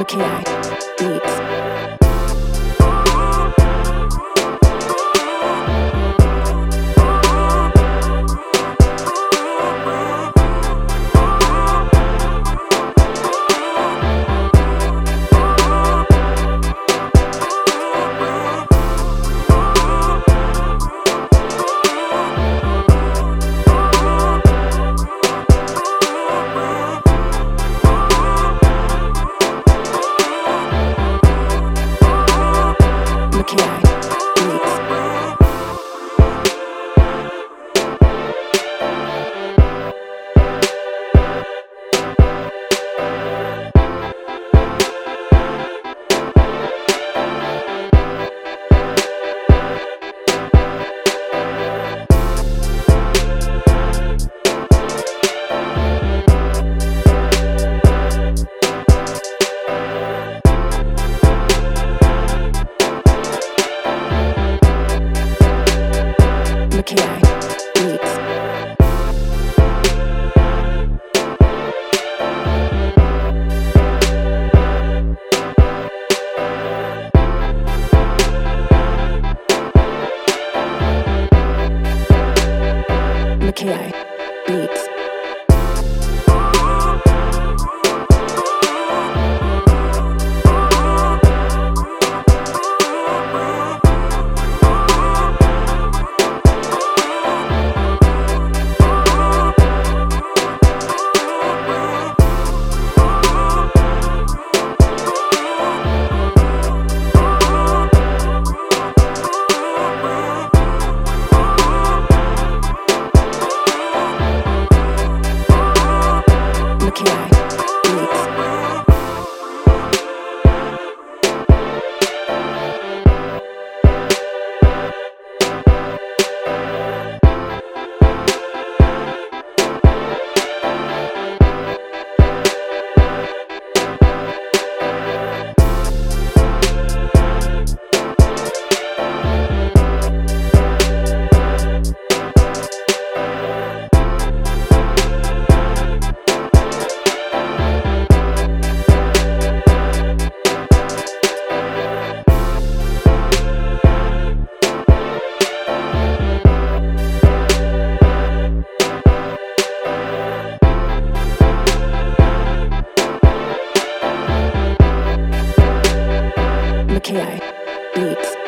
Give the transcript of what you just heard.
The Eye Beats. Beats. Mackay Beats. Mackay Beats.